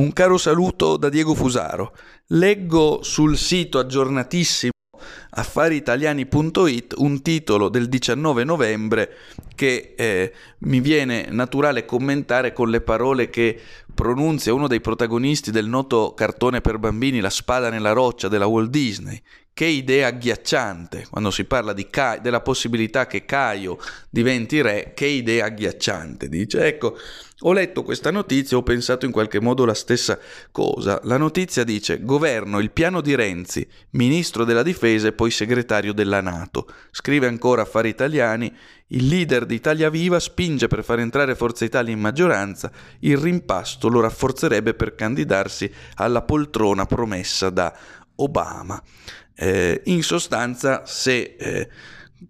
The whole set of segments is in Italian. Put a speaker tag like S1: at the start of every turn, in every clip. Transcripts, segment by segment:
S1: Un caro saluto da Diego Fusaro. Leggo sul sito aggiornatissimo affariitaliani.it un titolo del 19 novembre che eh, mi viene naturale commentare con le parole che pronunzia uno dei protagonisti del noto cartone per bambini La spada nella roccia della Walt Disney. Che idea agghiacciante quando si parla Ca- della possibilità che Caio diventi re, che idea agghiacciante, dice. Ecco, ho letto questa notizia e ho pensato in qualche modo la stessa cosa. La notizia dice governo il piano di Renzi, ministro della difesa e poi segretario della Nato. Scrive ancora Affari Italiani, il leader di Italia Viva spinge per far entrare Forza Italia in maggioranza, il rimpasto lo rafforzerebbe per candidarsi alla poltrona promessa da Obama. Eh, in sostanza, se... Eh,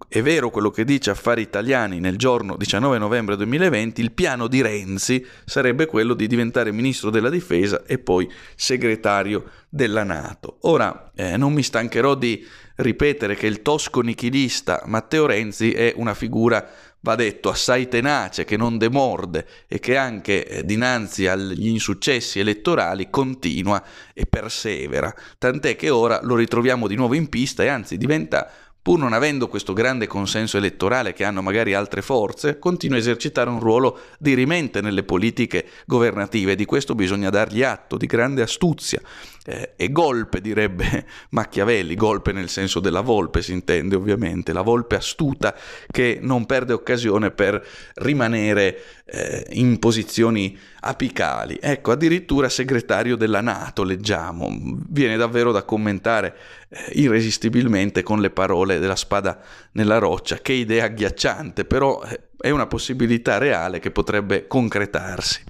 S1: è vero quello che dice Affari Italiani nel giorno 19 novembre 2020, il piano di Renzi sarebbe quello di diventare ministro della difesa e poi segretario della Nato. Ora, eh, non mi stancherò di ripetere che il tosco nichilista Matteo Renzi è una figura va detto, assai tenace, che non demorde e che anche eh, dinanzi agli insuccessi elettorali continua e persevera, tant'è che ora lo ritroviamo di nuovo in pista e anzi diventa pur non avendo questo grande consenso elettorale che hanno magari altre forze, continua a esercitare un ruolo dirimente nelle politiche governative. Di questo bisogna dargli atto, di grande astuzia eh, e golpe, direbbe Machiavelli, golpe nel senso della volpe si intende ovviamente, la volpe astuta che non perde occasione per rimanere eh, in posizioni apicali. Ecco, addirittura segretario della Nato, leggiamo, viene davvero da commentare eh, irresistibilmente con le parole della spada nella roccia, che idea agghiacciante, però eh, è una possibilità reale che potrebbe concretarsi.